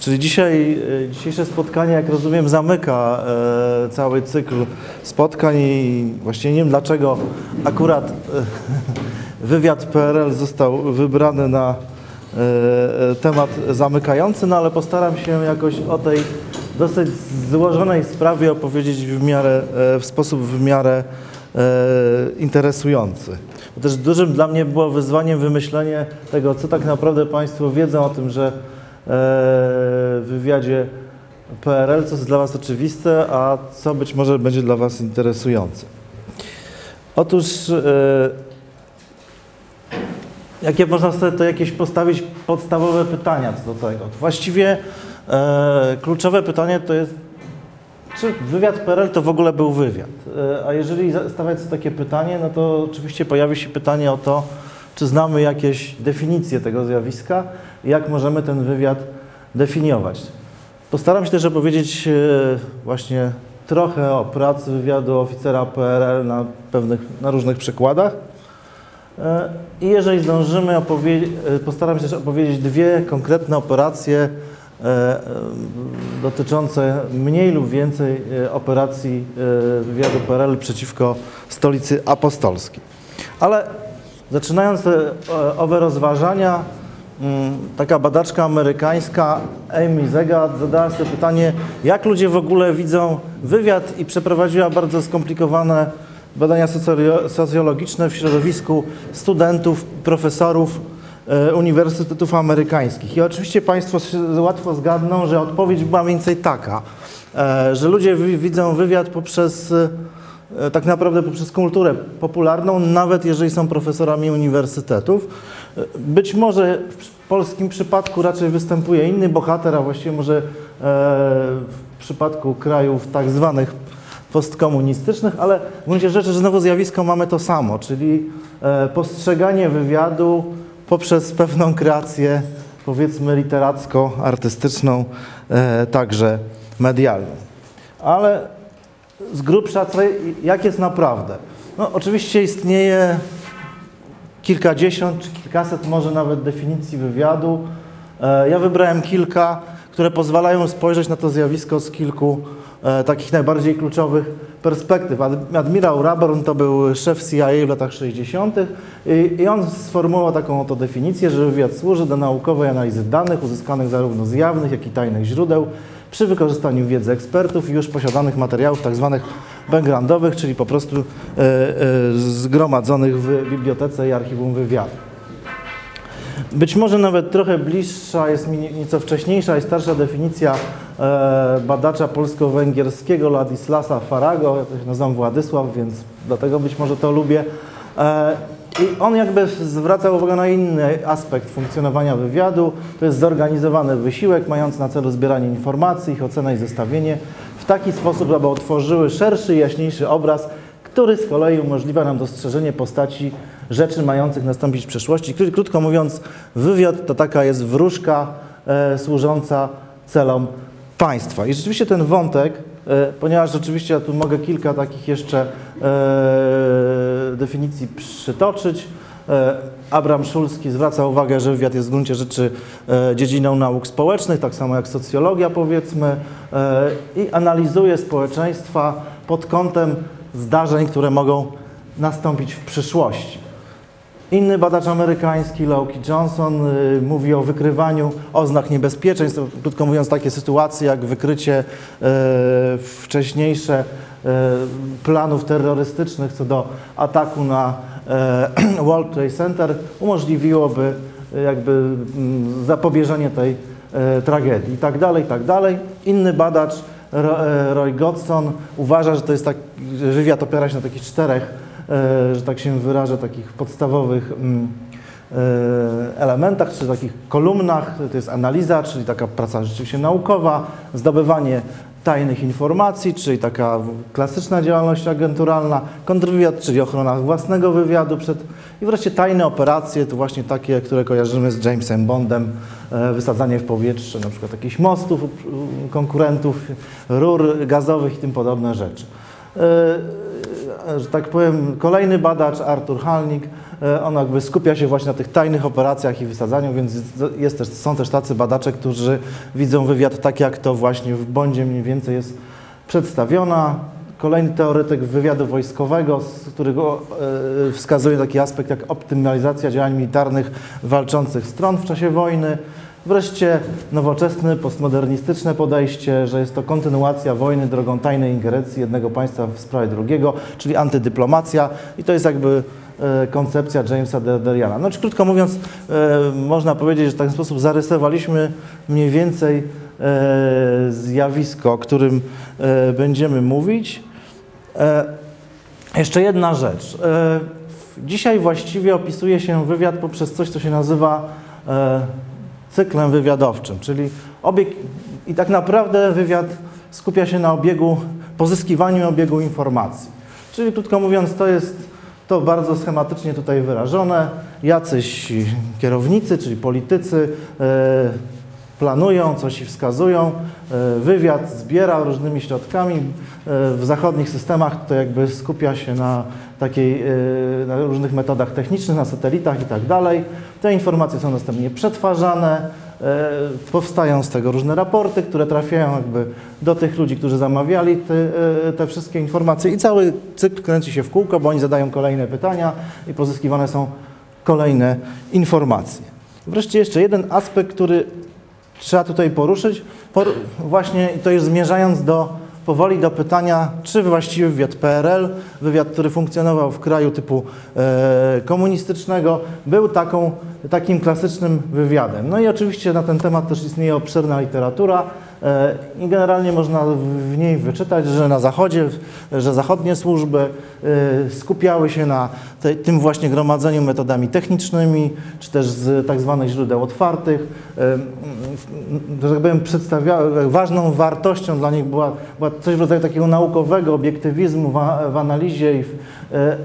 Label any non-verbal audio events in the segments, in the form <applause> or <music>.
Czyli dzisiaj, e, dzisiejsze spotkanie, jak rozumiem, zamyka e, cały cykl spotkań i właściwie nie wiem dlaczego akurat e, <laughs> wywiad PRL został wybrany na e, e, temat zamykający, no ale postaram się jakoś o tej dosyć złożonej sprawie opowiedzieć w miarę, e, w sposób w miarę interesujący. Bo też dużym dla mnie było wyzwaniem wymyślenie tego, co tak naprawdę Państwo wiedzą o tym, że w wywiadzie PRL, co jest dla Was oczywiste, a co być może będzie dla Was interesujące. Otóż, e, jakie można sobie to jakieś postawić podstawowe pytania co do tego? Właściwie e, kluczowe pytanie to jest, czy wywiad PRL to w ogóle był wywiad? E, A jeżeli stawiać sobie takie pytanie, no to oczywiście pojawi się pytanie o to, czy znamy jakieś definicje tego zjawiska jak możemy ten wywiad definiować. Postaram się też opowiedzieć e, właśnie trochę o pracy wywiadu oficera PRL na, pewnych, na różnych przykładach. E, I jeżeli zdążymy, e, postaram się też opowiedzieć dwie konkretne operacje dotyczące mniej lub więcej operacji wywiadu PRL przeciwko stolicy apostolskiej. Ale zaczynając owe rozważania, taka badaczka amerykańska Amy Zegard zadała sobie pytanie, jak ludzie w ogóle widzą wywiad i przeprowadziła bardzo skomplikowane badania socjolo- socjologiczne w środowisku studentów, profesorów e, uniwersytetów amerykańskich. I oczywiście Państwo łatwo zgadną, że odpowiedź była mniej więcej taka, e, że ludzie wi- widzą wywiad poprzez e, tak naprawdę poprzez kulturę popularną, nawet jeżeli są profesorami uniwersytetów. Być może w polskim przypadku raczej występuje inny bohater, a właściwie może e, w przypadku krajów tak zwanych postkomunistycznych, ale w gruncie rzeczy znowu zjawisko mamy to samo, czyli e, postrzeganie wywiadu poprzez pewną kreację, powiedzmy literacko-artystyczną, e, także medialną. Ale z grubsza, jak jest naprawdę? No, oczywiście istnieje kilkadziesiąt czy kilkaset może nawet definicji wywiadu. E, Ja wybrałem kilka, które pozwalają spojrzeć na to zjawisko z kilku e, takich najbardziej kluczowych perspektyw. Ad- Admirał Raborn to był szef CIA w latach 60. i, i on sformułował taką oto definicję, że wywiad służy do naukowej analizy danych uzyskanych zarówno z jawnych, jak i tajnych źródeł przy wykorzystaniu wiedzy ekspertów i już posiadanych materiałów tak zwanych backgroundowych, czyli po prostu e, e, zgromadzonych w bibliotece i archiwum wywiadu. Być może nawet trochę bliższa jest mi nieco wcześniejsza i starsza definicja e, badacza polsko-węgierskiego Ladislasa Farago. Ja to się nazywam Władysław, więc dlatego być może to lubię. I on jakby zwraca uwagę na inny aspekt funkcjonowania wywiadu. To jest zorganizowany wysiłek mający na celu zbieranie informacji, ich ocenę i zestawienie w taki sposób, aby otworzyły szerszy, jaśniejszy obraz, który z kolei umożliwia nam dostrzeżenie postaci rzeczy mających nastąpić w przyszłości. Kró- Krótko mówiąc, wywiad to taka jest wróżka e, służąca celom państwa. I rzeczywiście ten wątek, ponieważ rzeczywiście ja tu mogę kilka takich jeszcze e, definicji przytoczyć, E, Abram Szulski zwraca uwagę, że wywiad jest w gruncie rzeczy e, dziedziną nauk społecznych, tak samo jak socjologia powiedzmy, e, i analizuje społeczeństwa pod kątem zdarzeń, które mogą nastąpić w przyszłości. Inny badacz amerykański, Lauki Johnson, y, mówi o wykrywaniu oznak niebezpieczeństw. Krótko mówiąc, takie sytuacje jak wykrycie e, wcześniejsze e, planów terrorystycznych co do ataku na <clears throat> World Trade Center umożliwiłoby jakby mm, zapobieżenie tej tragedii i tak dalej, i tak dalej. Inny badacz, Ro- Roy Godson, uważa, że to jest tak, wywiad opiera się na takich czterech że tak się wyrażę, takich podstawowych mm, e, elementach, czy takich kolumnach. To jest analiza, czyli taka praca rzeczywiście naukowa, zdobywanie tajnych informacji, czyli taka klasyczna działalność agenturalna, kontrwywiad, czyli ochrona własnego wywiadu przed i wreszcie tajne operacje, to właśnie takie, które kojarzymy z Jamesem Bondem, e, wysadzanie w powietrze na przykład jakichś mostów konkurentów, rur gazowych i tym podobne rzeczy. E, że tak powiem, kolejny badacz, Artur Halnik, e, on jakby skupia się właśnie na tych tajnych operacjach i wysadzaniu, więc jest też, są też tacy badacze, którzy widzą wywiad tak, jak to właśnie w Bondzie mniej więcej jest przedstawiona. Kolejny teoretyk wywiadu wojskowego, z którego e, wskazuje taki aspekt jak optymalizacja działań militarnych walczących stron w czasie wojny. Wreszcie nowoczesne, postmodernistyczne podejście, że jest to kontynuacja wojny drogą tajnej ingerencji jednego państwa w sprawie drugiego, czyli antydyplomacja i to jest jakby e, koncepcja Jamesa Derderiana. No, czy krótko mówiąc, e, można powiedzieć, że w ten sposób zarysowaliśmy mniej więcej e, zjawisko, o którym będziemy mówić. Jeszcze jedna rzecz. Dzisiaj właściwie opisuje się wywiad poprzez coś, co się nazywa cyklem wywiadowczym, czyli obieg i tak naprawdę wywiad skupia się na obiegu, pozyskiwaniu obiegu informacji. Czyli krótko mówiąc, to jest to bardzo schematycznie tutaj wyrażone. Jacyś kierownicy, czyli politycy e, planują, coś i wskazują. E, Wywiad zbiera różnymi środkami. E, W zachodnich systemach to jakby skupia się na takiej, e, na różnych metodach technicznych, na satelitach i tak dalej. Te informacje są następnie przetwarzane, e, powstają z tego różne raporty, które trafiają jakby do tych ludzi, którzy zamawiali te, e, te wszystkie informacje i cały cykl kręci się w kółko, bo oni zadają kolejne pytania i pozyskiwane są kolejne informacje. Wreszcie jeszcze jeden aspekt, który trzeba tutaj poruszyć, por, właśnie to już zmierzając do powoli do pytania, czy właściwy wywiad PRL, wywiad, który funkcjonował w kraju typu e, komunistycznego, był taką, takim klasycznym wywiadem. No i oczywiście na ten temat też istnieje obszerna literatura i generalnie można w, niej wyczytać, że na Zachodzie, że zachodnie służby e, skupiały się na te, tym właśnie gromadzeniu metodami technicznymi, czy też z tak zwanych źródeł otwartych. E, tak powiem, przedstawiały, ważną wartością dla nich była, była coś w rodzaju takiego naukowego obiektywizmu w, w analizie, i w, e,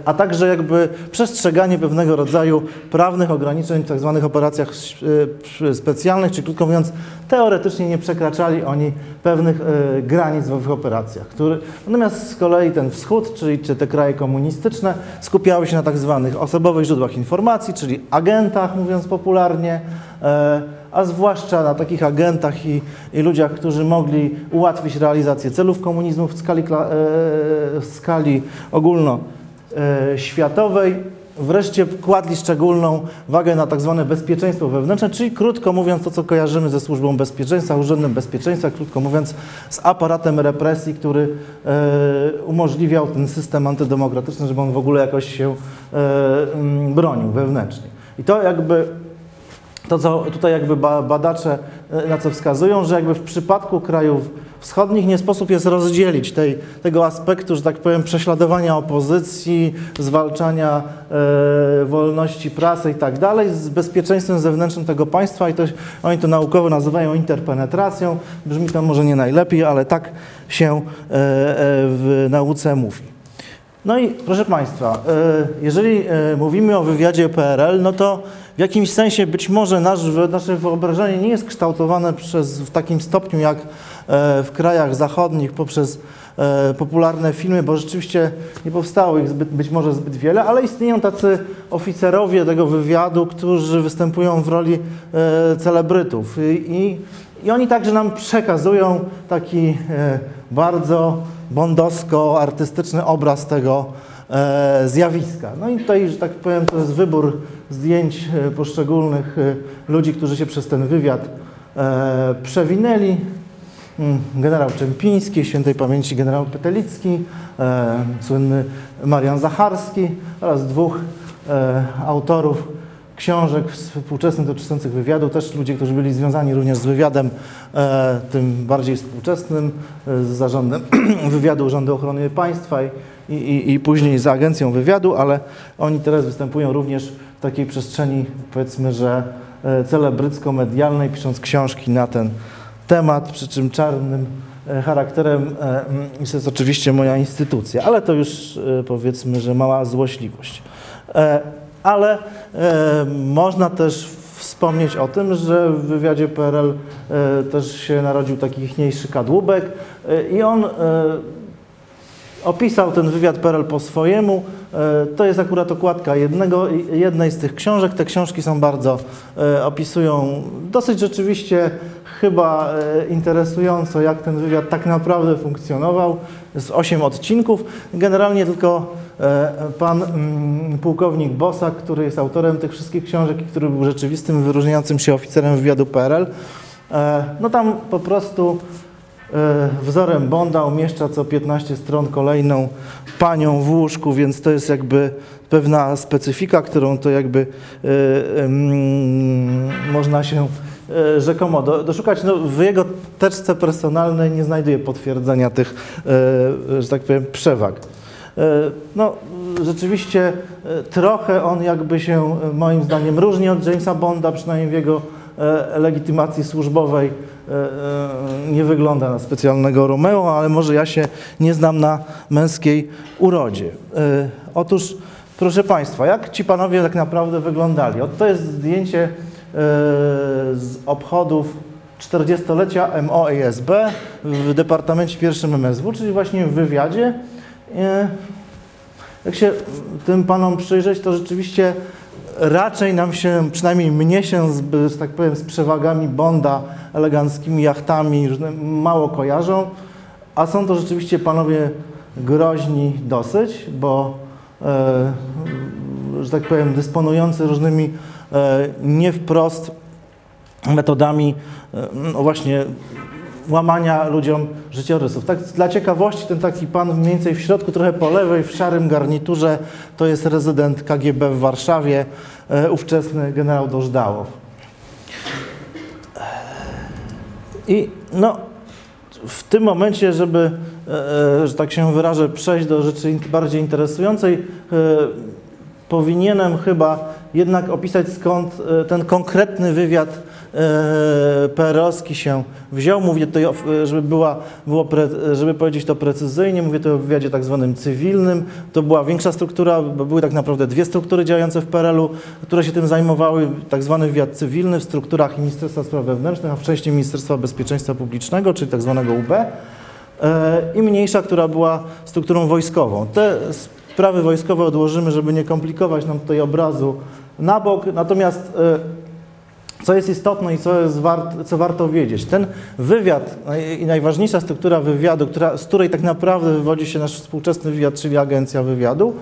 a także jakby przestrzeganie pewnego rodzaju prawnych ograniczeń w tak zwanych operacjach e, specjalnych, czy krótko mówiąc, teoretycznie nie przekraczali oni pewnych e, granic w owych operacjach. Który, natomiast z kolei ten wschód, czyli czy te kraje komunistyczne, skupiały się na tak zwanych osobowych źródłach informacji, czyli agentach, mówiąc popularnie, e, a zwłaszcza na takich agentach i, i ludziach, którzy mogli ułatwić realizację celów komunizmu w skali, e, w skali ogólnoświatowej. Wreszcie kładli szczególną wagę na tak zwane bezpieczeństwo wewnętrzne, czyli krótko mówiąc to, co kojarzymy ze służbą bezpieczeństwa, urzędem bezpieczeństwa, krótko mówiąc z aparatem represji, który e, umożliwiał ten system antydemokratyczny, żeby on w ogóle jakoś się e, mm, bronił wewnętrznie. I to jakby to, co tutaj jakby ba- badacze e, na co wskazują, że jakby w przypadku krajów wschodnich nie sposób jest rozdzielić tej, tego aspektu, że tak powiem, prześladowania opozycji, zwalczania e, wolności prasy i tak dalej z bezpieczeństwem zewnętrznym tego państwa i to, oni to naukowo nazywają interpenetracją. Brzmi to może nie najlepiej, ale tak się e, e, w nauce mówi. No i proszę Państwa, e, jeżeli e, mówimy o wywiadzie PRL, no to w jakimś sensie być może nasz, nasze wyobrażenie nie jest kształtowane przez, w takim stopniu jak w krajach zachodnich poprzez e, popularne filmy, bo rzeczywiście nie powstało ich zbyt, być może zbyt wiele, ale istnieją tacy oficerowie tego wywiadu, którzy występują w roli e, celebrytów i, i, oni także nam przekazują taki e, bardzo bondowsko-artystyczny obraz tego e, zjawiska. No i tutaj, że tak powiem, to jest wybór zdjęć e, poszczególnych e, ludzi, którzy się przez ten wywiad e, przewinęli. Mm, Generał Czempiński, świętej pamięci generał Petelicki, e, słynny Marian Zacharski oraz dwóch e, autorów książek współczesnych dotyczących wywiadu, też ludzie, którzy byli związani również z wywiadem e, tym bardziej współczesnym, e, z zarządem <clears throat> wywiadu Urzędu Ochrony Państwa i, i, i później z Agencją Wywiadu, ale oni teraz występują również w takiej przestrzeni, powiedzmy, że e, celebrycko-medialnej, pisząc książki na ten przy czym czarnym e, charakterem e, mm, jest oczywiście moja instytucja, ale to już e, powiedzmy, że mała złośliwość. Ale można też wspomnieć o tym, że w wywiadzie PRL też się narodził taki ichniejszy kadłubek i on opisał ten wywiad PRL po swojemu, To jest akurat okładka jednego, jednej z tych książek. Te książki są bardzo, opisują dosyć rzeczywiście chyba e, interesująco, jak ten wywiad tak naprawdę funkcjonował. Jest osiem odcinków. Generalnie tylko e, pan mm, pułkownik Bosak, który jest autorem tych wszystkich książek i który był rzeczywistym wyróżniającym się oficerem wywiadu PRL, e, no tam po prostu wzorem Bonda umieszcza co 15 stron kolejną panią w łóżku, więc to jest jakby pewna specyfika, którą to jakby e, em, można się rzekomo do, doszukać. No, w jego teczce personalnej nie znajduje potwierdzenia tych, e, że tak powiem, przewag. E, No, rzeczywiście e, trochę on jakby się e, moim zdaniem różni od Jamesa Bonda, przynajmniej w jego e, legitymacji służbowej e, e, nie wygląda na specjalnego Romeo, ale może ja się nie znam na męskiej urodzie. E, Otóż, proszę Państwa, jak ci panowie tak naprawdę wyglądali? To jest zdjęcie e, z obchodów 40-lecia MOESB w Departamencie I MSW, czyli właśnie w wywiadzie. E, Jak się tym panom przyjrzeć, to rzeczywiście raczej nam się, przynajmniej mnie się, z, tak powiem, z przewagami Bonda, eleganckimi jachtami mało kojarzą, a są to rzeczywiście panowie groźni dosyć, bo e, że tak powiem, dysponujący różnymi nie wprost metodami e, no właśnie łamania ludziom życiorysów. Tak dla ciekawości ten taki pan mniej więcej w środku, trochę po lewej, w szarym garniturze, to jest rezydent KGB w Warszawie, e, ówczesny generał Dożdałow. I no, w tym momencie, żeby, e, e, że tak się wyrażę, przejść do rzeczy bardziej interesującej, e, powinienem chyba jednak opisać skąd e, ten konkretny wywiad e, PRL-owski się wziął. Mówię o- żeby, była, było pre, żeby powiedzieć to precyzyjnie, mówię tu o wywiadzie tak zwanym cywilnym. To była większa struktura, bo były tak naprawdę dwie struktury działające w PRL-u, które się tym zajmowały. Tak zwany wywiad cywilny w strukturach Ministerstwa Spraw Wewnętrznych, a wcześniej Ministerstwa Bezpieczeństwa Publicznego, czyli tak zwanego UB. E, i mniejsza, która była strukturą wojskową. Te sprawy wojskowe odłożymy, żeby nie komplikować nam tutaj obrazu na bok. Natomiast e, co jest istotne i co, jest wart, co warto wiedzieć? Ten wywiad i najważniejsza struktura wywiadu, która, z której tak naprawdę wywodzi się nasz współczesny wywiad, czyli Agencja Wywiadu,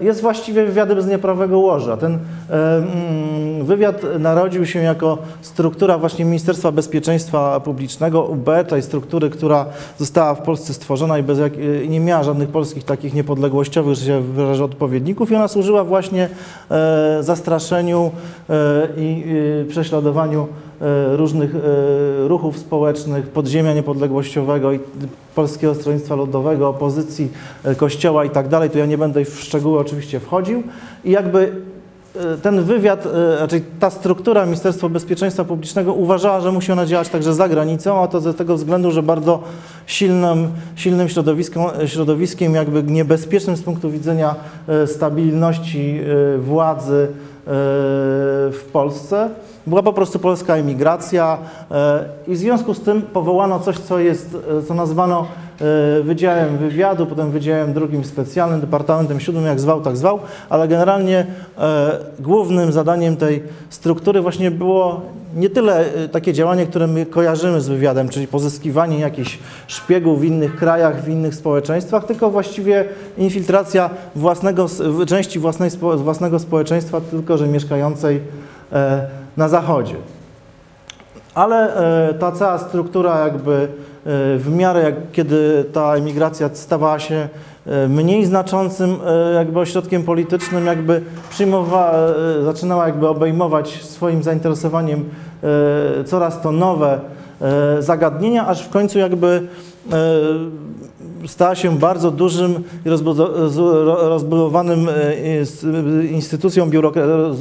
jest właściwie wywiadem z nieprawego łoża. Ten e, mm, wywiad narodził się jako struktura właśnie Ministerstwa Bezpieczeństwa Publicznego, UB, tej struktury, która została w Polsce stworzona i bez i nie miała żadnych polskich takich niepodległościowych, że się wyrażę, odpowiedników i ona służyła właśnie e, zastraszeniu e, i e, prześladowaniu e, różnych e, ruchów społecznych, podziemia niepodległościowego i Polskiego Stronnictwa Ludowego, opozycji, e, kościoła i tak dalej. To ja nie będę w szczegóły oczywiście wchodził. I jakby e, ten wywiad, e, raczej ta struktura Ministerstwa Bezpieczeństwa Publicznego uważała, że musi ona działać także za granicą, a to z tego względu, że bardzo silnym, silnym środowiskiem, środowiskiem jakby niebezpiecznym z punktu widzenia e, stabilności e, władzy e, w Polsce. Była po prostu polska emigracja e, i w związku z tym powołano coś, co jest, e, co nazwano e, Wydziałem Wywiadu, potem Wydziałem Drugim Specjalnym, Departamentem Siódmym, jak zwał, tak zwał, ale generalnie e, głównym zadaniem tej struktury właśnie było nie tyle e, takie działanie, które my kojarzymy z wywiadem, czyli pozyskiwanie jakichś szpiegów w innych krajach, w innych społeczeństwach, tylko właściwie infiltracja własnego, części własnej, własnego społeczeństwa, tylko że mieszkającej e, na zachodzie. Ale e, ta cała struktura jakby e, w miarę jak kiedy ta emigracja stawała się e, mniej znaczącym e, jakby ośrodkiem politycznym, jakby przyjmowała, e, zaczynała jakby obejmować swoim zainteresowaniem e, coraz to nowe e, zagadnienia, aż w końcu jakby e, stała się bardzo dużym i rozbudowanym e, ins- instytucją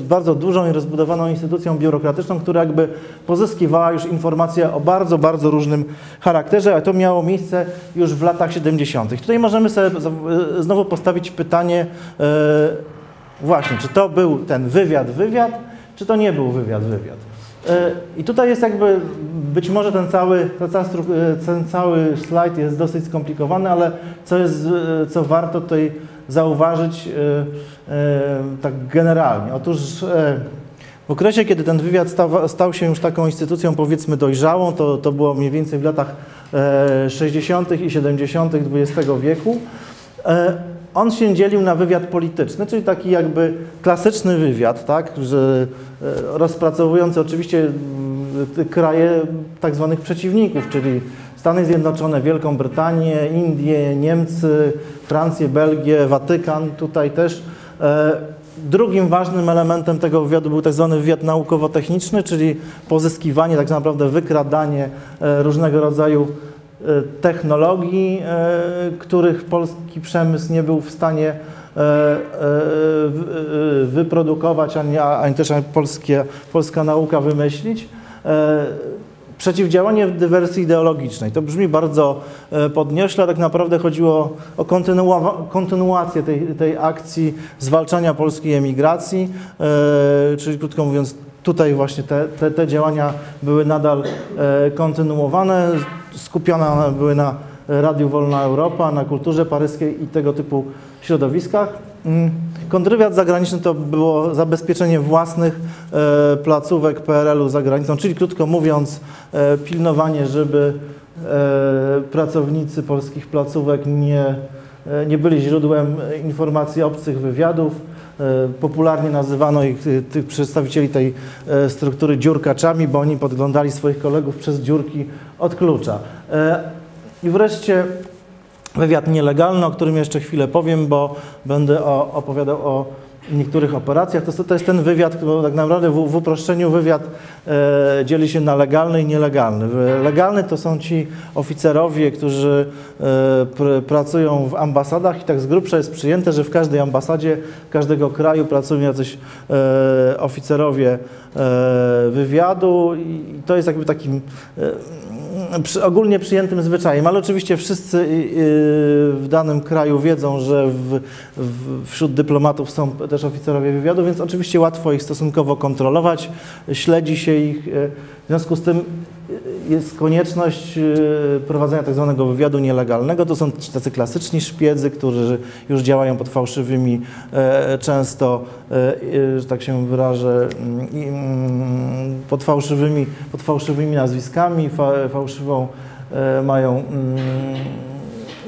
bardzo dużą i rozbudowaną instytucją biurokratyczną, która jakby pozyskiwała już informacje o bardzo, bardzo różnym charakterze, a to miało miejsce już w latach 70. Tutaj możemy sobie e, znowu postawić pytanie e, właśnie, czy to był ten wywiad, wywiad, czy to nie był wywiad, wywiad. E, I tutaj jest jakby, być może ten cały, e, ten cały slajd jest dosyć skomplikowany, ale co, jest, e, co warto tutaj zauważyć tak generalnie. Otóż w okresie, kiedy ten wywiad stał, stał się już taką instytucją powiedzmy dojrzałą, to, to było mniej więcej w latach 60. i 70. XX wieku, on się dzielił na wywiad polityczny, czyli taki jakby klasyczny wywiad, tak, że rozpracowujący oczywiście kraje tak zwanych przeciwników, czyli Stany Zjednoczone, Wielką Brytanię, Indie, Niemcy, Francję, Belgię, Watykan, tutaj też. Drugim ważnym elementem tego wywiadu był tak zwany wywiad naukowo-techniczny, czyli pozyskiwanie, tak naprawdę wykradanie różnego rodzaju technologii, których polski przemysł nie był w stanie wyprodukować, ani, ani też polskie, polska nauka wymyślić. Przeciwdziałanie dywersji ideologicznej. To brzmi bardzo podniośle, tak naprawdę chodziło o kontynuację tej, tej akcji zwalczania polskiej emigracji, czyli krótko mówiąc, tutaj właśnie te, te, te działania były nadal kontynuowane, skupione one były na Radiu Wolna Europa, na kulturze paryskiej i tego typu środowiskach. Kontrwywiad zagraniczny to było zabezpieczenie własnych e, placówek PRL-u za granicą, czyli krótko mówiąc e, pilnowanie, żeby e, pracownicy polskich placówek nie, nie byli źródłem informacji obcych wywiadów. Popularnie nazywano ich, tych przedstawicieli tej struktury dziurkaczami, bo oni podglądali swoich kolegów przez dziurki od klucza. I wreszcie wywiad nielegalny, o którym jeszcze chwilę powiem, bo będę opowiadał o niektórych operacjach. To, to jest ten wywiad, który tak naprawdę w, w uproszczeniu wywiad e, dzieli się na legalny i nielegalny. Legalny to są ci oficerowie, którzy e, pr, pracują w ambasadach i tak z grubsza jest przyjęte, że w każdej ambasadzie każdego kraju pracują jacyś e, oficerowie e, wywiadu i to jest jakby takim e, ogólnie przyjętym zwyczajem, ale oczywiście wszyscy w danym kraju wiedzą, że w, w, wśród dyplomatów są też oficerowie wywiadu, więc oczywiście łatwo ich stosunkowo kontrolować, śledzi się ich. W związku z tym jest konieczność prowadzenia tak zwanego wywiadu nielegalnego. To są tacy klasyczni szpiedzy, którzy już działają pod fałszywymi, często, że tak się wyrażę, pod fałszywymi, pod fałszywymi nazwiskami, fałszywą mają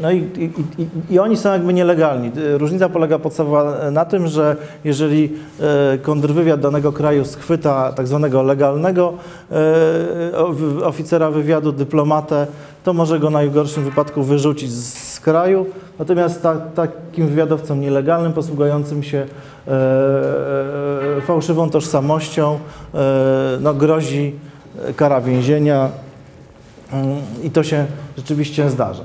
no i, i, i, oni są jakby nielegalni. Różnica polega podstawowa na tym, że jeżeli e, kontrwywiad danego kraju schwyta tak zwanego legalnego e, oficera wywiadu, dyplomatę, to może go w najgorszym wypadku wyrzucić z, kraju. Natomiast ta, takim wywiadowcom nielegalnym, posługującym się e, fałszywą tożsamością, no, grozi kara więzienia i to się rzeczywiście zdarza.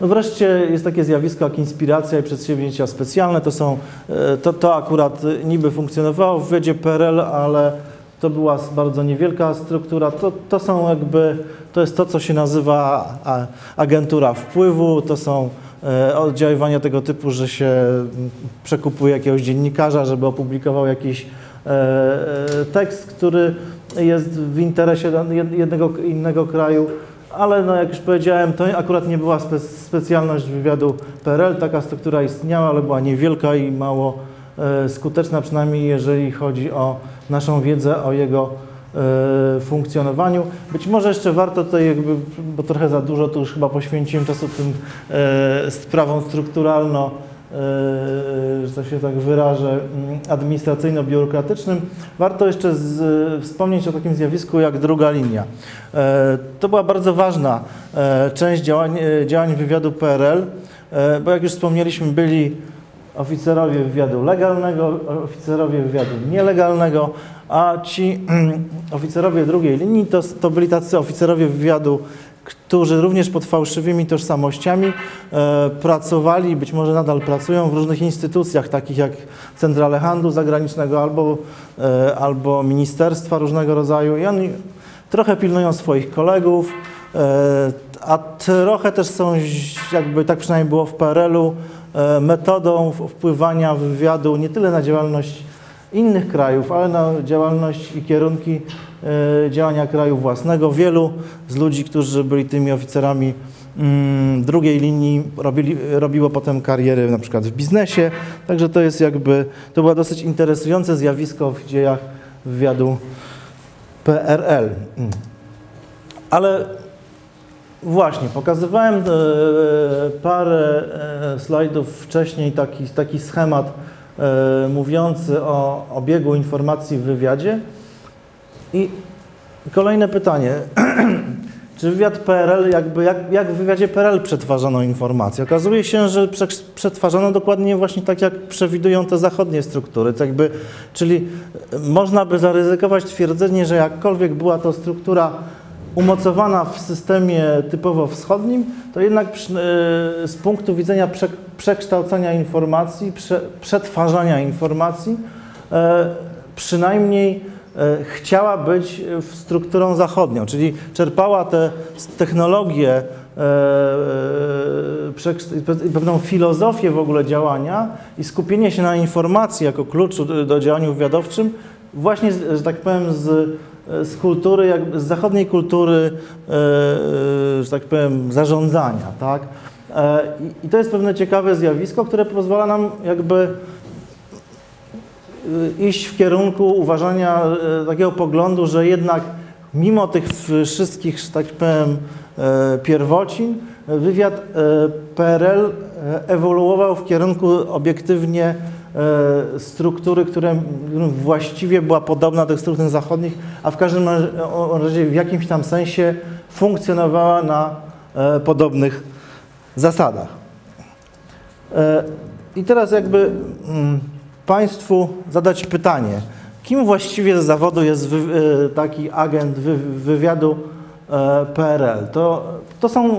No wreszcie jest takie zjawisko jak inspiracja i przedsięwzięcia specjalne. To, są, e, to, to akurat niby funkcjonowało w wydzie PRL, ale to była bardzo niewielka struktura. To, to są jakby, to jest to, co się nazywa agentura wpływu, to są e, oddziaływania tego typu, że się przekupuje jakiegoś dziennikarza, żeby opublikował jakiś e, tekst, który jest w interesie jednego innego kraju ale no, jak już powiedziałem, to akurat nie była spe specjalność wywiadu PRL. Taka struktura istniała, ale była niewielka i mało e, skuteczna, przynajmniej jeżeli chodzi o naszą wiedzę o jego e, funkcjonowaniu. Być może jeszcze warto tutaj, jakby, bo trochę za dużo tu już chyba poświęciłem czasu tym e, sprawom strukturalno E, że się tak wyrażę, mm, administracyjno-biurokratycznym, warto jeszcze z, wspomnieć o takim zjawisku jak druga linia. E, to była bardzo ważna e, część działań, działań wywiadu PRL, bo jak już wspomnieliśmy, byli oficerowie wywiadu legalnego, oficerowie wywiadu nielegalnego, a ci <clears throat> oficerowie drugiej linii to, to byli tacy oficerowie wywiadu którzy również pod fałszywymi tożsamościami e, pracowali, być może nadal pracują w różnych instytucjach, takich jak Centrale Handlu Zagranicznego albo, e, albo ministerstwa różnego rodzaju. I oni trochę pilnują swoich kolegów, e, a trochę też są, jakby tak przynajmniej było w PRL-u, metodą wpływania wywiadu nie tyle na działalność innych krajów, ale na działalność i kierunki E, działania kraju własnego. Wielu z ludzi, którzy byli tymi oficerami mm, drugiej linii robili, robiło potem kariery na przykład w biznesie. Także to jest jakby, to było dosyć interesujące zjawisko w dziejach wywiadu PRL. Mm. Ale właśnie, pokazywałem e, parę e, slajdów wcześniej taki, taki schemat e, mówiący o obiegu informacji w wywiadzie. I kolejne pytanie. <clears throat> Czy wywiad PRL, jakby jak, jak w wywiadzie PRL przetwarzano informacje? Okazuje się, że przetwarzano dokładnie właśnie tak, jak przewidują te zachodnie struktury. To jakby, czyli można by zaryzykować twierdzenie, że jakkolwiek była to struktura umocowana w systemie typowo wschodnim, to jednak y, z punktu widzenia prze, przekształcania informacji, prze, przetwarzania informacji, e, przynajmniej e, chciała być strukturą zachodnią, czyli czerpała te technologie, e, pewną filozofię w ogóle działania i skupienie się na informacji jako kluczu do działania wywiadowczym właśnie, że tak powiem, z E, z kultury, z zachodniej kultury, e, e, że tak powiem, zarządzania, tak? I to jest pewne ciekawe zjawisko, które pozwala nam jakby iść w kierunku uważania takiego poglądu, że jednak mimo tych wszystkich, że tak powiem, pierwocin, wywiad PRL ewoluował w kierunku obiektywnie E, struktury, która właściwie była podobna do struktur zachodnich, a w każdym razie w jakimś tam sensie funkcjonowała na e, podobnych zasadach. E, I teraz jakby mm, Państwu zadać pytanie, kim właściwie z zawodu jest taki agent wywiadu PRL? To, to są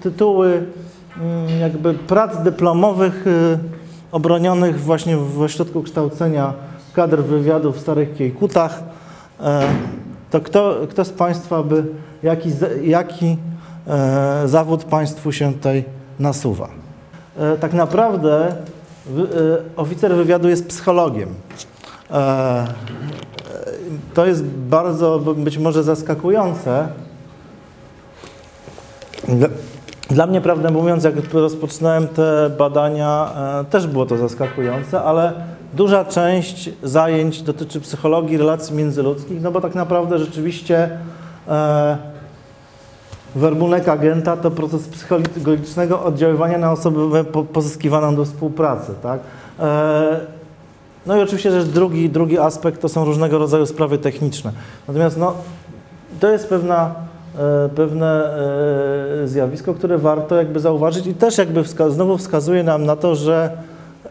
tytuły mm, jakby prac dyplomowych obronionych właśnie w ośrodku kształcenia kadr wywiadu w Starych Kiejkutach. E, to kto, kto z Państwa by, jaki, jaki e, zawód Państwu się tutaj nasuwa? E, tak naprawdę oficer wywiadu jest psychologiem. To jest bardzo być może zaskakujące. Dla mnie, prawdę mówiąc, jak rozpoczynałem te badania, e, też było to zaskakujące, ale duża część zajęć dotyczy psychologii relacji międzyludzkich, no bo tak naprawdę rzeczywiście e, werbunek agenta to proces psychologicznego oddziaływania na osobę pozyskiwaną do współpracy, tak? E, no i oczywiście też drugi, drugi aspekt to są różnego rodzaju sprawy techniczne. Natomiast no, to jest pewna pewne e, zjawisko, które warto jakby zauważyć i też jakby wska znowu wskazuje nam na to, że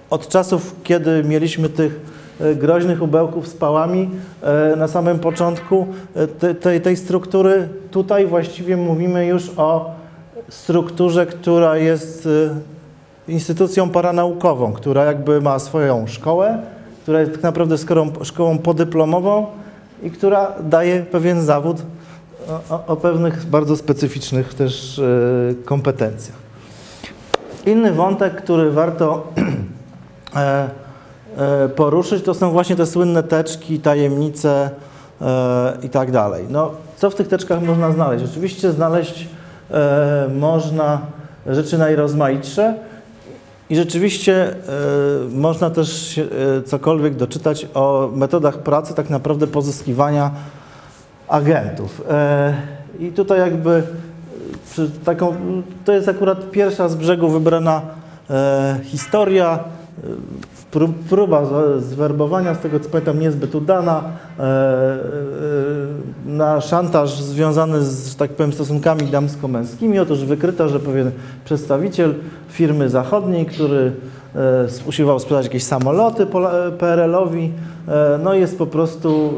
od czasów, kiedy mieliśmy tych e, groźnych ubełków z pałami na samym początku tej, tej struktury, tutaj właściwie mówimy już o strukturze, która jest instytucją paranaukową, która jakby ma swoją szkołę, która jest tak naprawdę szkołą podyplomową i która daje pewien zawód o, o pewnych bardzo specyficznych też e, kompetencjach. Inny wątek, który warto <clears throat> e, e, poruszyć, to są właśnie te słynne teczki, tajemnice i tak dalej. No, co w tych teczkach można znaleźć? Oczywiście znaleźć można rzeczy najrozmaitsze i rzeczywiście można też cokolwiek doczytać o metodach pracy tak naprawdę pozyskiwania agentów. E, I tutaj jakby taką, to jest akurat pierwsza z brzegu wybrana e, historia, e, próba zwerbowania, z tego co pamiętam, niezbyt udana, na szantaż związany z, tak powiem, stosunkami damsko-męskimi. Otóż wykryto, że pewien przedstawiciel firmy zachodniej, który usiłował sprzedać jakieś samoloty PRL-owi, no jest po prostu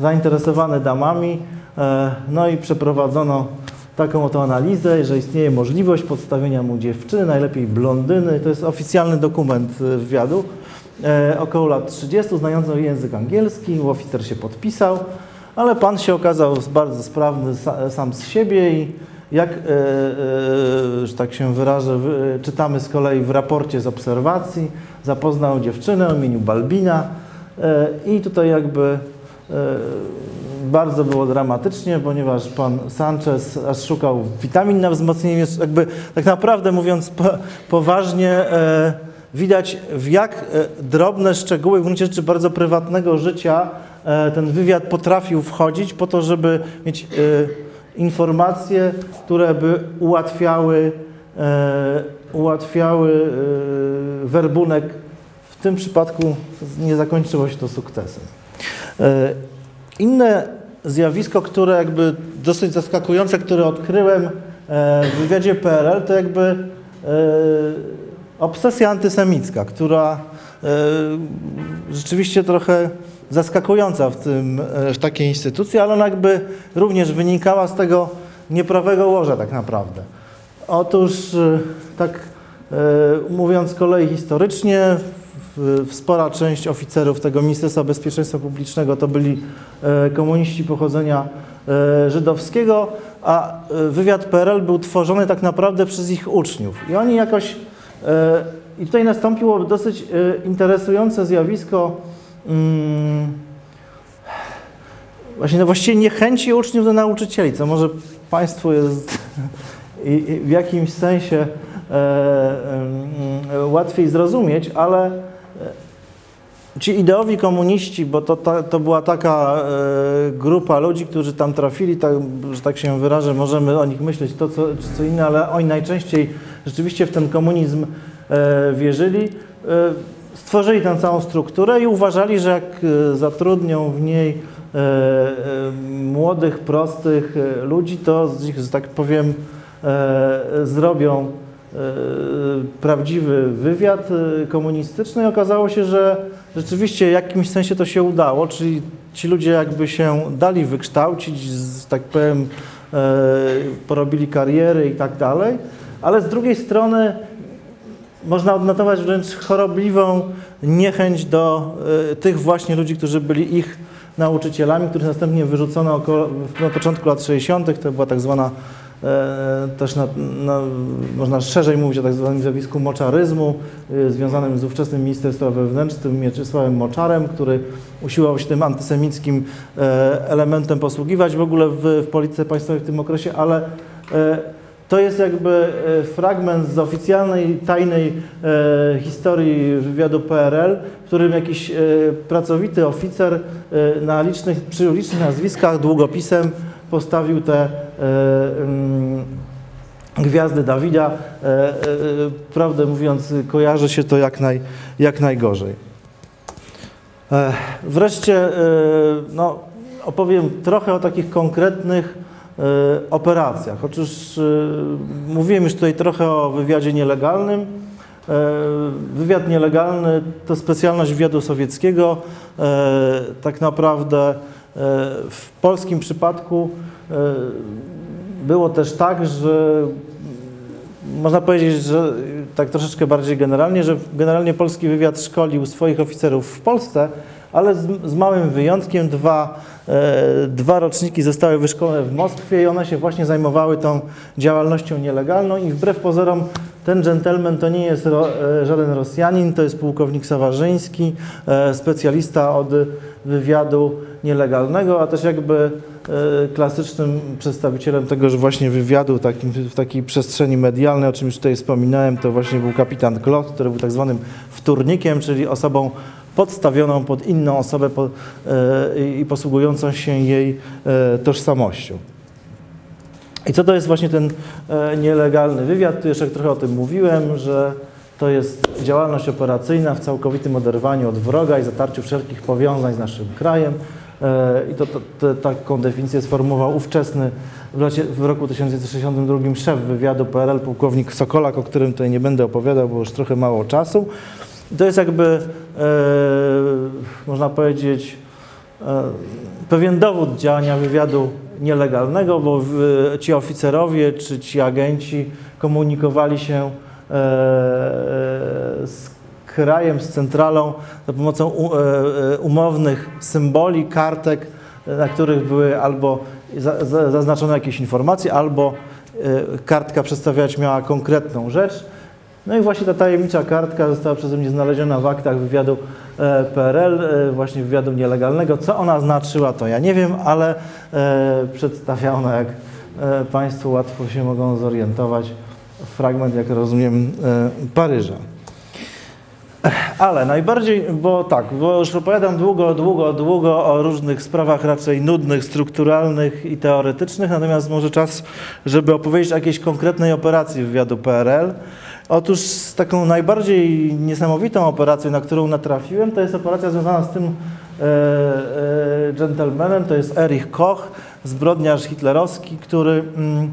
zainteresowany damami, e, no i przeprowadzono taką oto analizę, że istnieje możliwość podstawienia mu dziewczyny, najlepiej blondyny. To jest oficjalny dokument e, wywiadu. E, około lat 30, znający język angielski, oficer się podpisał, ale pan się okazał bardzo sprawny sam z siebie i jak, że tak się wyrażę, czytamy z kolei w raporcie z obserwacji, zapoznał dziewczynę o imieniu Balbina i tutaj jakby bardzo było dramatycznie, ponieważ pan Sanchez aż szukał witamin na wzmocnienie, jakby tak naprawdę mówiąc po, poważnie, e, widać w jak e, drobne szczegóły w gruncie rzeczy bardzo prywatnego życia e, ten wywiad potrafił wchodzić po to, żeby mieć e, informacje, które by ułatwiały, e, ułatwiały e, werbunek. W tym przypadku nie zakończyło się to sukcesem. E, Inne zjawisko, które jakby dosyć zaskakujące, które odkryłem e, w wywiadzie PRL, to jakby e, obsesja antysemicka, która rzeczywiście trochę zaskakująca w, tym, w takiej instytucji, ale ona jakby również wynikała z tego nieprawego łoża tak naprawdę. Otóż tak mówiąc z kolei historycznie, spora część oficerów tego Ministerstwa Bezpieczeństwa Publicznego to byli e, komuniści pochodzenia e, żydowskiego, a e, wywiad PRL był tworzony tak naprawdę przez ich uczniów. I oni jakoś, i tutaj nastąpiło dosyć interesujące zjawisko, mm, właśnie no właściwie niechęci uczniów do nauczycieli, co może Państwu jest <laughs> w jakimś sensie e, łatwiej zrozumieć, ale ci ideowi komuniści, bo to, ta, to była taka e, grupa ludzi, którzy tam trafili, tak, że tak się wyrażę, możemy o nich myśleć to co, czy co inne, ale oni najczęściej rzeczywiście w ten komunizm e, wierzyli. E, stworzyli tę całą strukturę i uważali, że jak zatrudnią w niej młodych, prostych ludzi, to z nich, że tak powiem, zrobią prawdziwy wywiad komunistyczny i okazało się, że rzeczywiście w jakimś sensie to się udało, czyli ci ludzie jakby się dali wykształcić, tak powiem, e, porobili kariery i tak dalej, ale z drugiej strony można odnotować wręcz chorobliwą niechęć do e, tych właśnie ludzi, którzy byli ich nauczycielami, których następnie wyrzucono około, na początku lat 60. To była tak zwana, też na, na, można szerzej mówić o tak zwanym zjawisku moczaryzmu, e, związanym z ówczesnym ministrem spraw wewnętrznych Mieczysławem Moczarem, który usiłował się tym antysemickim e, elementem posługiwać w ogóle w, w polityce państwowej w tym okresie, ale e, to jest jakby e, fragment z oficjalnej, tajnej e, historii wywiadu PRL, w którym jakiś e, pracowity oficer e, na licznych, przy licznych nazwiskach długopisem postawił te e, mm, gwiazdy Dawida. E, e, prawdę mówiąc, kojarzy się to jak, naj, jak najgorzej. Wreszcie no, opowiem trochę o takich konkretnych operacjach. Otóż mówiłem już tutaj trochę o wywiadzie nielegalnym. Wywiad nielegalny to specjalność wywiadu sowieckiego. Tak naprawdę w polskim przypadku e, było też tak, że można powiedzieć, że tak troszeczkę bardziej generalnie, że generalnie polski wywiad szkolił swoich oficerów w Polsce, ale z, z małym wyjątkiem dwa, e, dwa roczniki zostały wyszkolone w Moskwie i one się właśnie zajmowały tą działalnością nielegalną i wbrew pozorom ten dżentelmen to nie jest ro, e, żaden Rosjanin, to jest pułkownik Sawarzyński, e, specjalista od wywiadu nielegalnego, a też jakby e, klasycznym przedstawicielem tegoż właśnie wywiadu takim, w takiej przestrzeni medialnej, o czym już tutaj wspominałem, to właśnie był kapitan Glock, który był tak zwanym wtórnikiem, czyli osobą podstawioną pod inną osobę e, i posługującą się jej e, tożsamością. I co to jest właśnie ten nielegalny wywiad? Tu jeszcze trochę o tym mówiłem, że to jest działalność operacyjna w całkowitym oderwaniu od wroga i zatarciu wszelkich powiązań z naszym krajem. E, I to, to, to, taką definicję sformułował ówczesny w, w roku 1962 szef wywiadu PRL, pułkownik Sokolak, o którym tutaj nie będę opowiadał, bo już trochę mało czasu. To jest jakby, e, można powiedzieć, e, pewien dowód działania wywiadu nielegalnego, bo w, ci oficerowie czy ci agenci komunikowali się e, z krajem, z centralą za pomocą e, e, umownych symboli, kartek, e, na których były albo za, za, zaznaczone jakieś informacje, albo kartka przedstawiać miała konkretną rzecz. No i właśnie ta tajemnicza kartka została przeze mnie znaleziona w aktach wywiadu PRL, właśnie wywiadu nielegalnego. Co ona znaczyła, to ja nie wiem, ale e, przedstawia ona, jak Państwo łatwo się mogą zorientować, fragment, jak rozumiem, Paryża. Ale najbardziej, bo tak, bo już opowiadam długo, długo, długo o różnych sprawach raczej nudnych, strukturalnych i teoretycznych, natomiast może czas, żeby opowiedzieć o jakiejś konkretnej operacji wywiadu PRL. Otóż taką najbardziej niesamowitą operacją, na którą natrafiłem, to jest operacja związana z tym e, e, gentlemanem, to jest Erich Koch, zbrodniarz hitlerowski, który mm,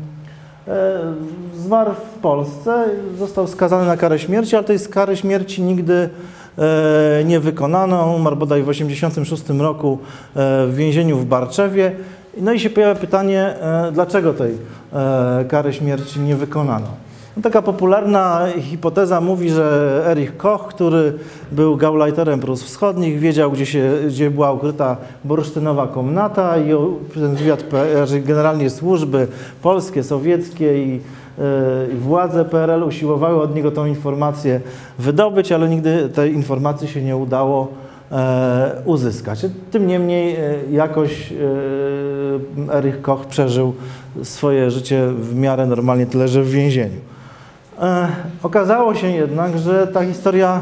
zmarł w Polsce, został skazany na karę śmierci, ale tej kary śmierci nigdy e, nie wykonano. Umarł bodaj w 1986 roku e, w więzieniu w Barczewie. No i się pojawia pytanie, e, dlaczego tej e, kary śmierci nie wykonano. No, taka popularna hipoteza mówi, że Erich Koch, który był gauleiterem Prus Wschodnich, wiedział, gdzie, się, gdzie była ukryta bursztynowa komnata i ten wywiad, znaczy generalnie służby polskie, sowieckie i, yy, władze PRL usiłowały od niego tą informację wydobyć, ale nigdy tej informacji się nie udało e, uzyskać. Tym niemniej e, jakoś Erich Koch przeżył swoje życie w miarę normalnie, tyle że w więzieniu. E, okazało się jednak, że ta historia, <laughs>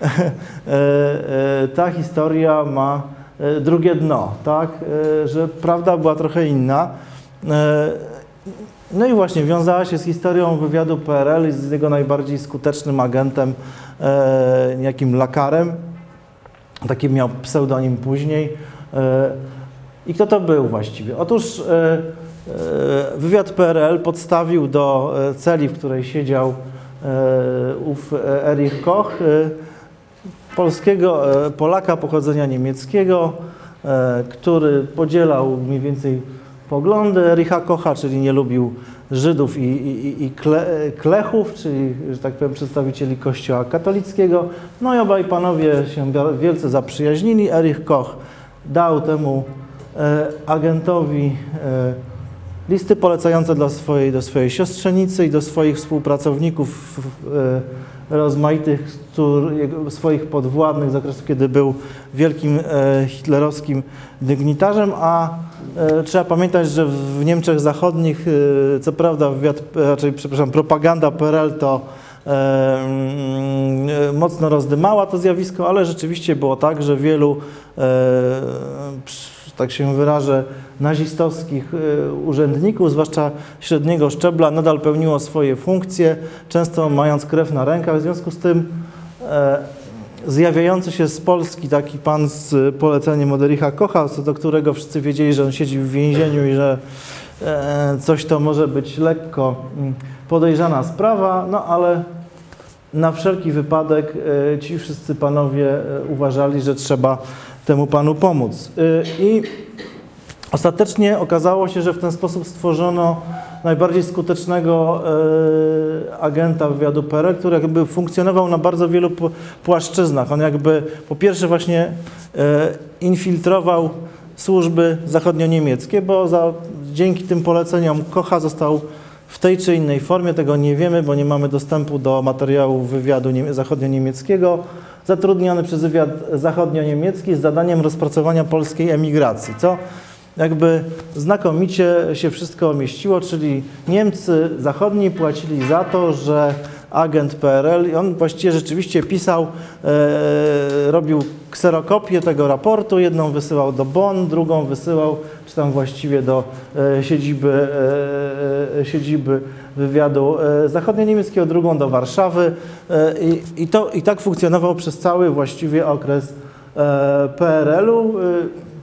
e, e, ta historia ma drugie dno, tak? Że prawda była trochę inna. No i właśnie wiązała się z historią wywiadu PRL i z jego najbardziej skutecznym agentem, jakim Lakarem. Taki miał pseudonim później. I kto to był właściwie? Otóż wywiad PRL podstawił do e, celi, w której siedział e, ów e, Erich Koch, e, polskiego, e, Polaka pochodzenia niemieckiego, e, który podzielał mniej więcej poglądy Ericha Kocha, czyli nie lubił Żydów i, i, i kle, klechów, czyli, że tak powiem, przedstawicieli Kościoła katolickiego. No i obaj panowie się wielce zaprzyjaźnili. Erich Koch dał temu e, agentowi e, listy polecające dla swojej, do swojej siostrzenicy i do swoich współpracowników e, rozmaitych, któr, jego, swoich podwładnych z okresu, kiedy był wielkim e, hitlerowskim dygnitarzem, a e, trzeba pamiętać, że w Niemczech Zachodnich, co prawda, wywiad, raczej, przepraszam, propaganda PRL to mm, mocno rozdymała to zjawisko, ale rzeczywiście było tak, że wielu, tak się wyrażę, nazistowskich e, urzędników, zwłaszcza średniego szczebla, nadal pełniło swoje funkcje, często mając krew na rękach. W związku z tym e, zjawiający się z Polski taki pan z poleceniem od Ericha Kocha, co do którego wszyscy wiedzieli, że on siedzi w więzieniu i że e, coś to może być lekko mm, podejrzana sprawa, no ale na wszelki wypadek e, ci wszyscy panowie uważali, że trzeba temu panu pomóc. E, I ostatecznie okazało się, że w ten sposób stworzono najbardziej skutecznego e, agenta wywiadu PRL, który jakby funkcjonował na bardzo wielu płaszczyznach. On jakby po pierwsze właśnie e, infiltrował służby zachodnio-niemieckie, bo za, dzięki tym poleceniom Kocha został w tej czy innej formie, tego nie wiemy, bo nie mamy dostępu do materiałów wywiadu nie, zachodnio-niemieckiego, zatrudniony przez wywiad zachodnio-niemiecki z zadaniem rozpracowania polskiej emigracji, co jakby znakomicie się wszystko mieściło, czyli Niemcy zachodni płacili za to, że agent PRL, i on właściwie rzeczywiście pisał, e, robił kserokopię tego raportu, jedną wysyłał do Bonn, drugą wysyłał, czy tam właściwie do e, siedziby, e, e, siedziby wywiadu e, zachodnio-niemieckiego, drugą do Warszawy. E, i, i, to, i tak funkcjonował przez cały właściwie okres PRL-u.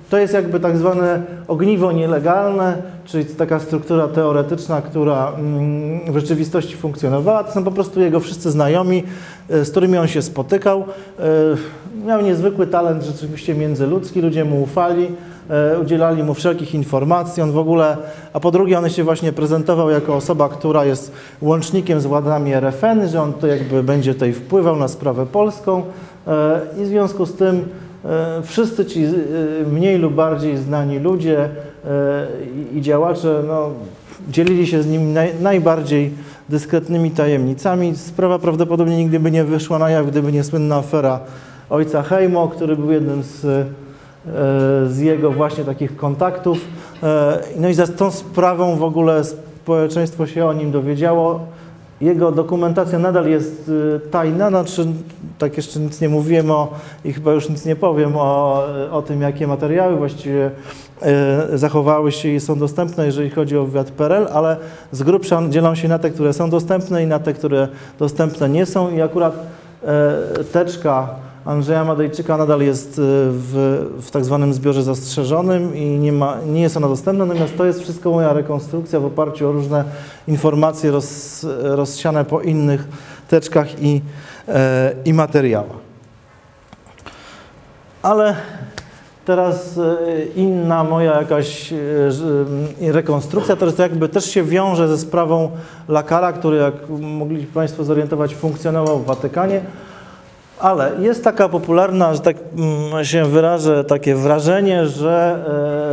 To jest jakby tak zwane ogniwo nielegalne, czyli taka struktura teoretyczna, która mm, w rzeczywistości funkcjonowała. To są po prostu jego wszyscy znajomi, e, z którymi on się spotykał. E, Miał niezwykły talent rzeczywiście międzyludzki, ludzie mu ufali, e, udzielali mu wszelkich informacji. On w ogóle, a po drugie on się właśnie prezentował jako osoba, która jest łącznikiem z władami RFN, że on to jakby będzie tutaj wpływał na sprawę polską i w związku z tym Wszyscy ci mniej lub bardziej znani ludzie i- działacze no, dzielili się z nim naj, najbardziej dyskretnymi tajemnicami. Sprawa prawdopodobnie nigdy by nie wyszła na jaw, gdyby nie słynna afera ojca Hejmo, który był jednym z, e, z jego właśnie takich kontaktów. E, No i za tą sprawą w ogóle społeczeństwo się o nim dowiedziało. Jego dokumentacja nadal jest y, tajna, znaczy tak jeszcze nic nie mówiłem o i chyba już nic nie powiem o, o tym, jakie materiały właściwie zachowały się i są dostępne, jeżeli chodzi o wywiad PRL, ale z grubsza dzielą się na te, które są dostępne i na te, które dostępne nie są i akurat e, teczka Andrzeja Madejczyka nadal jest y, w, w tak zwanym zbiorze zastrzeżonym i nie, ma, nie jest ona dostępna, natomiast to jest wszystko moja rekonstrukcja w oparciu o różne informacje roz, rozsiane po innych teczkach i, e, i materiałach. Ale teraz e, inna moja jakaś e, m, rekonstrukcja, jest to jakby też się wiąże ze sprawą Lakara, który jak mogli Państwo zorientować funkcjonował w Watykanie, ale jest taka popularna, że tak mm, się wyrażę, takie wrażenie, że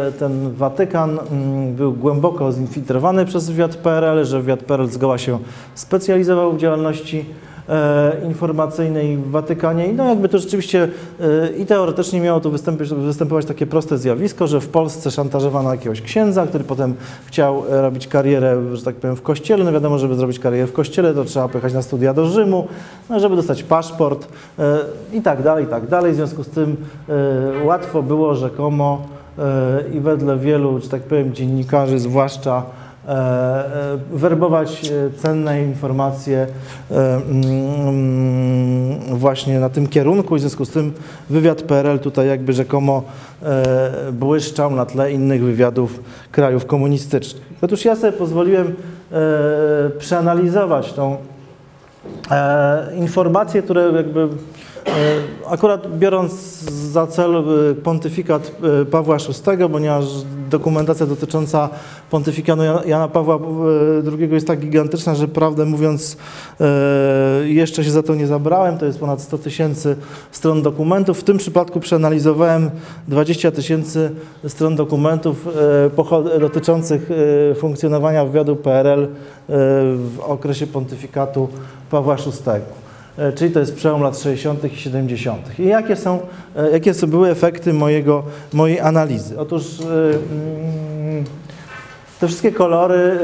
e, ten Watykan mm, był głęboko zinfiltrowany przez wywiad PRL, że wywiad PRL zgoła się specjalizował w działalności. e, informacyjnej w Watykanie. I no jakby to rzeczywiście e, i teoretycznie miało to występować, takie proste zjawisko, że w Polsce szantażowano jakiegoś księdza, który potem chciał e, robić karierę, że tak powiem, w kościele. No wiadomo, żeby zrobić karierę w kościele, to trzeba pojechać na studia do Rzymu, no, żeby dostać paszport e, i tak dalej, i tak dalej. W związku z tym e, łatwo było rzekomo e, i wedle wielu, że tak powiem, dziennikarzy zwłaszcza e, e, werbować e, cenne informacje e, mm, właśnie na tym kierunku i w związku z tym wywiad PRL tutaj jakby rzekomo e, błyszczał na tle innych wywiadów krajów komunistycznych. Otóż ja sobie pozwoliłem e, przeanalizować tą e, informacje, które jakby e, akurat biorąc za cel e, pontyfikat e, Pawła VI, ponieważ dokumentacja dotycząca pontyfikatu Jana- Pawła e, II jest tak gigantyczna, że prawdę mówiąc e, jeszcze się za to nie zabrałem, to jest ponad 100 tysięcy stron dokumentów. W tym przypadku przeanalizowałem 20 tysięcy stron dokumentów e, dotyczących e, funkcjonowania wywiadu PRL e, w okresie pontyfikatu Pawła VI. E, Czyli to jest przełom lat 60. i 70. I jakie są, e, jakie są były efekty mojego, mojej analizy? Otóż e, mm, te wszystkie kolory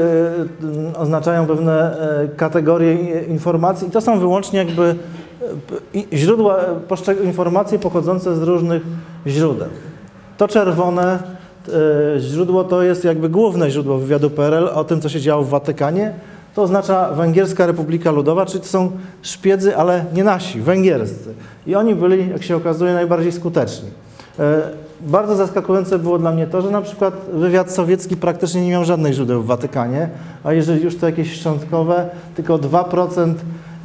oznaczają pewne kategorie informacji i to są wyłącznie jakby źródła, informacje pochodzące z różnych źródeł. To czerwone źródło to jest jakby główne źródło wywiadu PRL o tym, co się działo w Watykanie. To oznacza Węgierska Republika Ludowa, czyli to są szpiedzy, ale nie nasi, węgierscy. I oni byli, jak się okazuje, najbardziej skuteczni. E, Bardzo zaskakujące było dla mnie to, że na przykład wywiad sowiecki praktycznie nie miał żadnych źródeł w Watykanie, a jeżeli już to jakieś szczątkowe, tylko 2%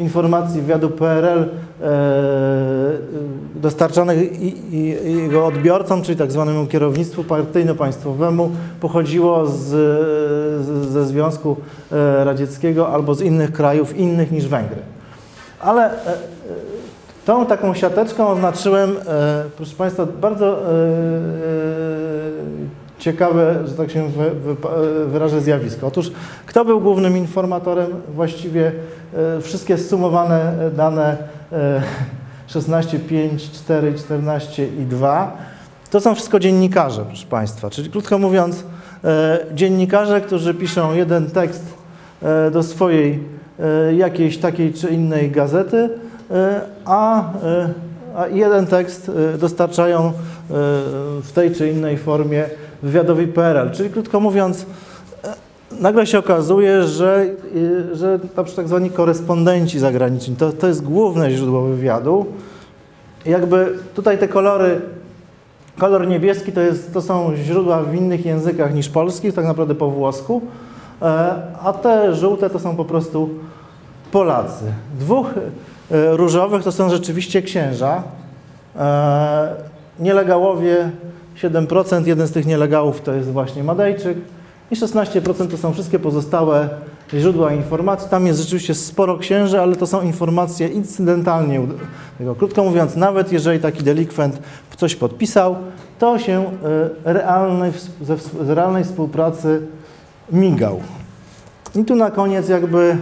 informacji wywiadu PRL e, dostarczanych jego odbiorcom, czyli tak zwanemu kierownictwu partyjno-państwowemu, pochodziło z, ze Związku e, Radzieckiego albo z innych krajów innych niż Węgry. Ale e, tą taką siateczką oznaczyłem, proszę Państwa, bardzo ciekawe, że tak się wy, wy, wyrażę, zjawisko. Otóż kto był głównym informatorem? Właściwie e, wszystkie zsumowane dane e, 16, 5, 4, 14 i 2 to są wszystko dziennikarze, proszę Państwa. Czyli krótko mówiąc, e, dziennikarze, którzy piszą jeden tekst do swojej jakiejś takiej czy innej gazety, a, jeden tekst dostarczają w tej czy innej formie wywiadowi PRL. Czyli krótko mówiąc, e, nagle się okazuje, że, że tak zwani korespondenci zagraniczni, to, to jest główne źródło wywiadu. Jakby tutaj te kolory Kolor niebieski to, jest, to są źródła w innych językach niż polski, tak naprawdę po włosku, e, a te żółte to są po prostu Polacy. Dwóch e, różowych to są rzeczywiście księża. Nielegałowie 7%, jeden z tych nielegalów to jest właśnie Madejczyk i 16% to są wszystkie pozostałe źródła informacji. Tam jest rzeczywiście sporo księży, ale to są informacje incydentalnie. Krótko mówiąc, nawet jeżeli taki delikwent coś podpisał, to się e, realnej, ze, realnej współpracy migał. I tu na koniec jakby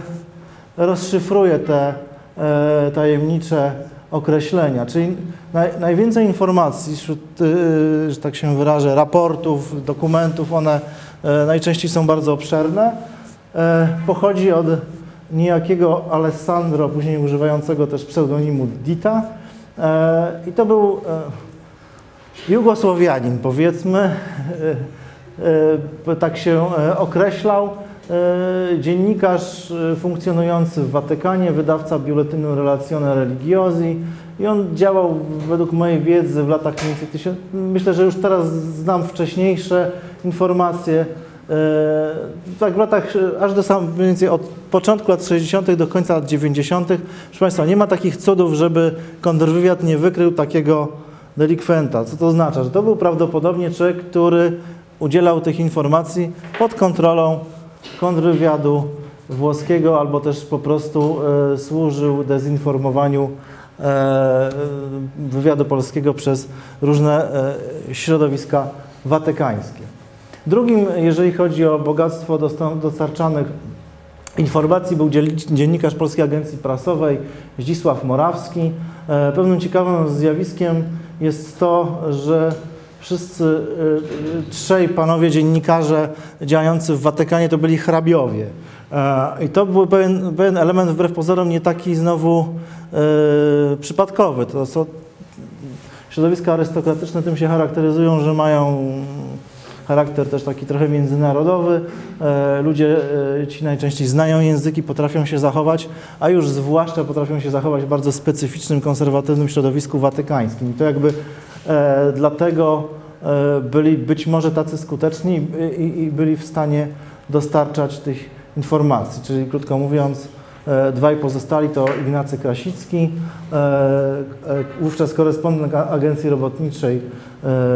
rozszyfruje te e, tajemnicze określenia. Czyli naj, najwięcej informacji, wśród, e, że tak się wyrażę, raportów, dokumentów, one e, najczęściej są bardzo obszerne, e, pochodzi od niejakiego Alessandro, później używającego też pseudonimu Dita. E, I to był Jugosłowianin, powiedzmy, tak się określał. E, Dziennikarz e, funkcjonujący w Watykanie, wydawca biuletynu Relazione Religiosi i on działał według mojej wiedzy w latach mniej więcej tysiąc... Myślę, że już teraz znam wcześniejsze informacje. E, Tak w latach, aż do sam, mniej więcej od początku lat 60. do końca lat 90. Proszę Państwa, nie ma takich cudów, żeby kontrwywiad nie wykrył takiego delikwenta. Co to oznacza? Że to był prawdopodobnie człowiek, który udzielał tych informacji pod kontrolą kontrwywiadu włoskiego albo też po prostu e, służył dezinformowaniu e, wywiadu polskiego przez różne e, środowiska watykańskie. Drugim, jeżeli chodzi o bogactwo dostarczanych informacji, był dziennikarz Polskiej Agencji Prasowej Zdzisław Morawski. E, Pewnym ciekawym zjawiskiem jest to, że wszyscy e, trzej panowie dziennikarze działający w Watykanie to byli hrabiowie. E, I to był pewien, pewien element wbrew pozorom nie taki znowu e, przypadkowy. To są środowiska arystokratyczne tym się charakteryzują, że mają charakter też taki trochę międzynarodowy. E, Ludzie ci najczęściej znają języki, potrafią się zachować, a już zwłaszcza potrafią się zachować w bardzo specyficznym, konserwatywnym środowisku watykańskim. I to jakby dlatego e, byli być może tacy skuteczni i, byli w stanie dostarczać tych informacji. Czyli krótko mówiąc, e, dwaj pozostali to Ignacy Krasicki, e, e, wówczas korespondent agencji robotniczej e,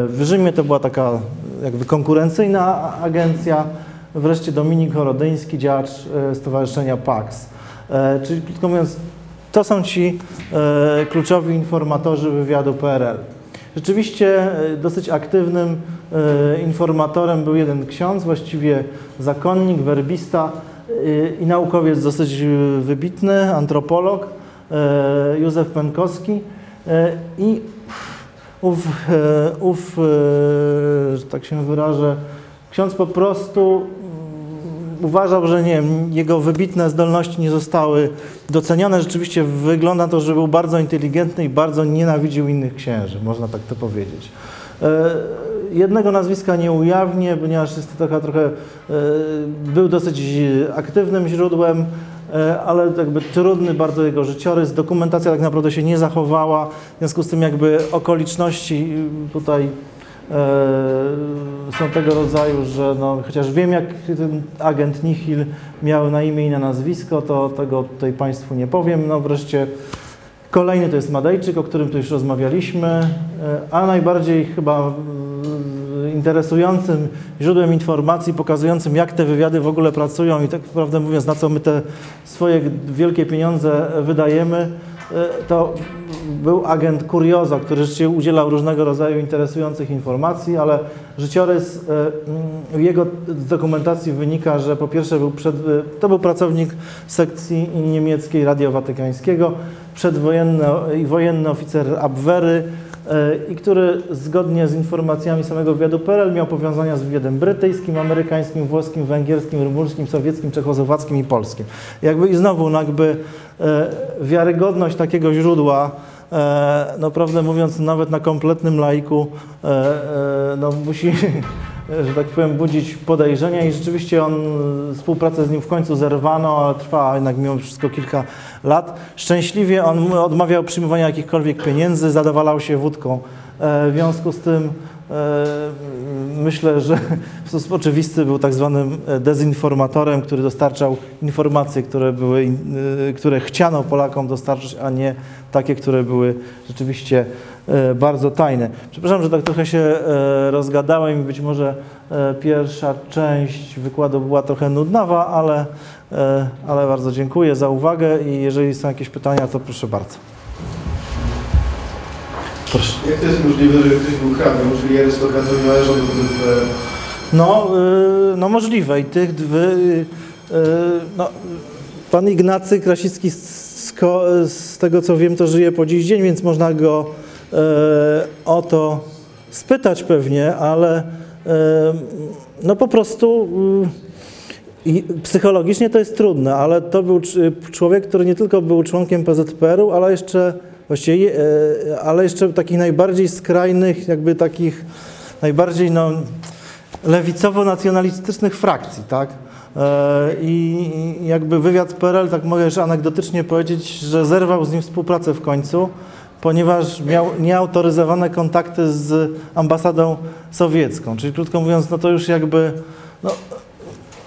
w Rzymie, to była taka jakby konkurencyjna agencja, wreszcie Dominik Horodyński, działacz e, Stowarzyszenia PAX. E, Czyli krótko mówiąc, to są ci e, kluczowi informatorzy wywiadu PRL. Rzeczywiście e, dosyć aktywnym e, informatorem był jeden ksiądz, właściwie zakonnik, werbista e, i naukowiec dosyć wybitny, antropolog, Józef Pękowski. I ów, ów że tak się wyrażę, ksiądz po prostu uważał, że nie jego wybitne zdolności nie zostały docenione. Rzeczywiście wygląda to, że był bardzo inteligentny i bardzo nienawidził innych księży, można tak to powiedzieć. E, Jednego nazwiska nie ujawnię, ponieważ jest to taka trochę, e, był dosyć aktywnym źródłem, e, ale jakby trudny bardzo jego życiorys. Dokumentacja tak naprawdę się nie zachowała, w związku z tym jakby okoliczności tutaj są tego rodzaju, że no, chociaż wiem jak ten agent Nihil miał na imię i na nazwisko, to tego tutaj Państwu nie powiem. No wreszcie kolejny to jest Madejczyk, o którym tu już rozmawialiśmy, e, a najbardziej chyba mm, interesującym źródłem informacji pokazującym jak te wywiady w ogóle pracują i tak prawdę mówiąc na co my te swoje wielkie pieniądze wydajemy, e, to był agent Kurioza, który rzeczywiście udzielał różnego rodzaju interesujących informacji, ale życiorys e, jego dokumentacji wynika, że po pierwsze był przed, e, to był pracownik sekcji niemieckiej Radia Watykańskiego, przedwojenny i wojenny oficer Abwehry e, i który zgodnie z informacjami samego wywiadu PRL miał powiązania z wywiadem brytyjskim, amerykańskim, włoskim, węgierskim, rumuńskim, sowieckim, czechosłowackim i polskim. Jakby i znowu no jakby wiarygodność takiego źródła no prawdę mówiąc, nawet na kompletnym laiku e, e, no, musi, <laughs> że tak powiem, budzić podejrzenia i rzeczywiście on, współpracę z nim w końcu zerwano, ale trwała jednak mimo wszystko kilka lat. Szczęśliwie on odmawiał przyjmowania jakichkolwiek pieniędzy, zadowalał się wódką. E, w związku z tym e, myślę, że <laughs> w sposób oczywisty był tak zwanym dezinformatorem, który dostarczał informacje, które, były, e, które chciano Polakom dostarczyć, a nie takie, które były rzeczywiście e, bardzo tajne. Przepraszam, że tak trochę się e, rozgadałem i być może e, pierwsza część wykładu była trochę nudnawa, ale, e, ale bardzo dziękuję za uwagę i jeżeli są jakieś pytania, to proszę bardzo. Proszę. Jak to jest możliwe, że ktoś był hrabią, czyli arystokratowi należał do grupy No, y, no możliwe i tych dwy, y, no, pan Ignacy Krasicki z, z, tego co wiem to żyje po dziś dzień, więc można go e, o to spytać pewnie, ale e, no po prostu y, i psychologicznie to jest trudne, ale to był cz- człowiek, który nie tylko był członkiem PZPR-u, ale jeszcze właściwie, e, ale jeszcze takich najbardziej skrajnych, jakby takich najbardziej no, lewicowo-nacjonalistycznych frakcji, tak? E, I jakby wywiad PRL, tak mogę już anegdotycznie powiedzieć, że zerwał z nim współpracę w końcu, ponieważ miał nieautoryzowane kontakty z ambasadą sowiecką. Czyli krótko mówiąc, no to już jakby no,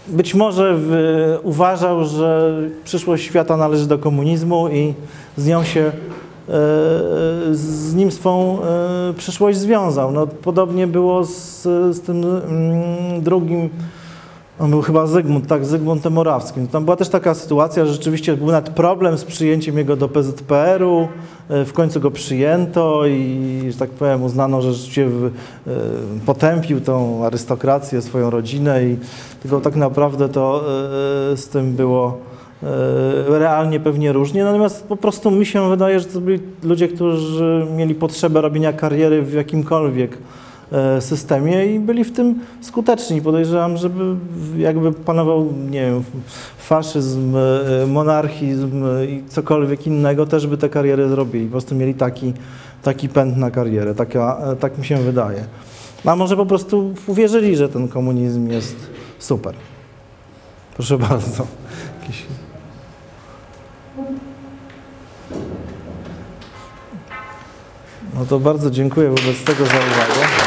być może w, uważał, że przyszłość świata należy do komunizmu i z nią się, z nim swą e, przyszłość związał. No, podobnie było z, z tym mm, drugim, on był chyba Zygmunt, tak, Zygmuntem Morawskim. Tam była też taka sytuacja, że rzeczywiście był nawet problem z przyjęciem jego do PZPR-u, e, w końcu go przyjęto i, że tak powiem, uznano, że rzeczywiście e, potępił tą arystokrację, swoją rodzinę i tylko tak naprawdę to e, z tym było e, realnie pewnie różnie. Natomiast po prostu mi się wydaje, że to byli ludzie, którzy mieli potrzebę robienia kariery w jakimkolwiek e, systemie i byli w tym skuteczni. Podejrzewam, żeby jakby panował, nie wiem, faszyzm, e, monarchizm e, i cokolwiek innego, też by te kariery zrobili. Po prostu mieli taki, taki pęd na karierę. Taka, e, tak mi się wydaje. A może po prostu uwierzyli, że ten komunizm jest super. Proszę bardzo. Jakieś... No to bardzo dziękuję wobec tego za uwagę.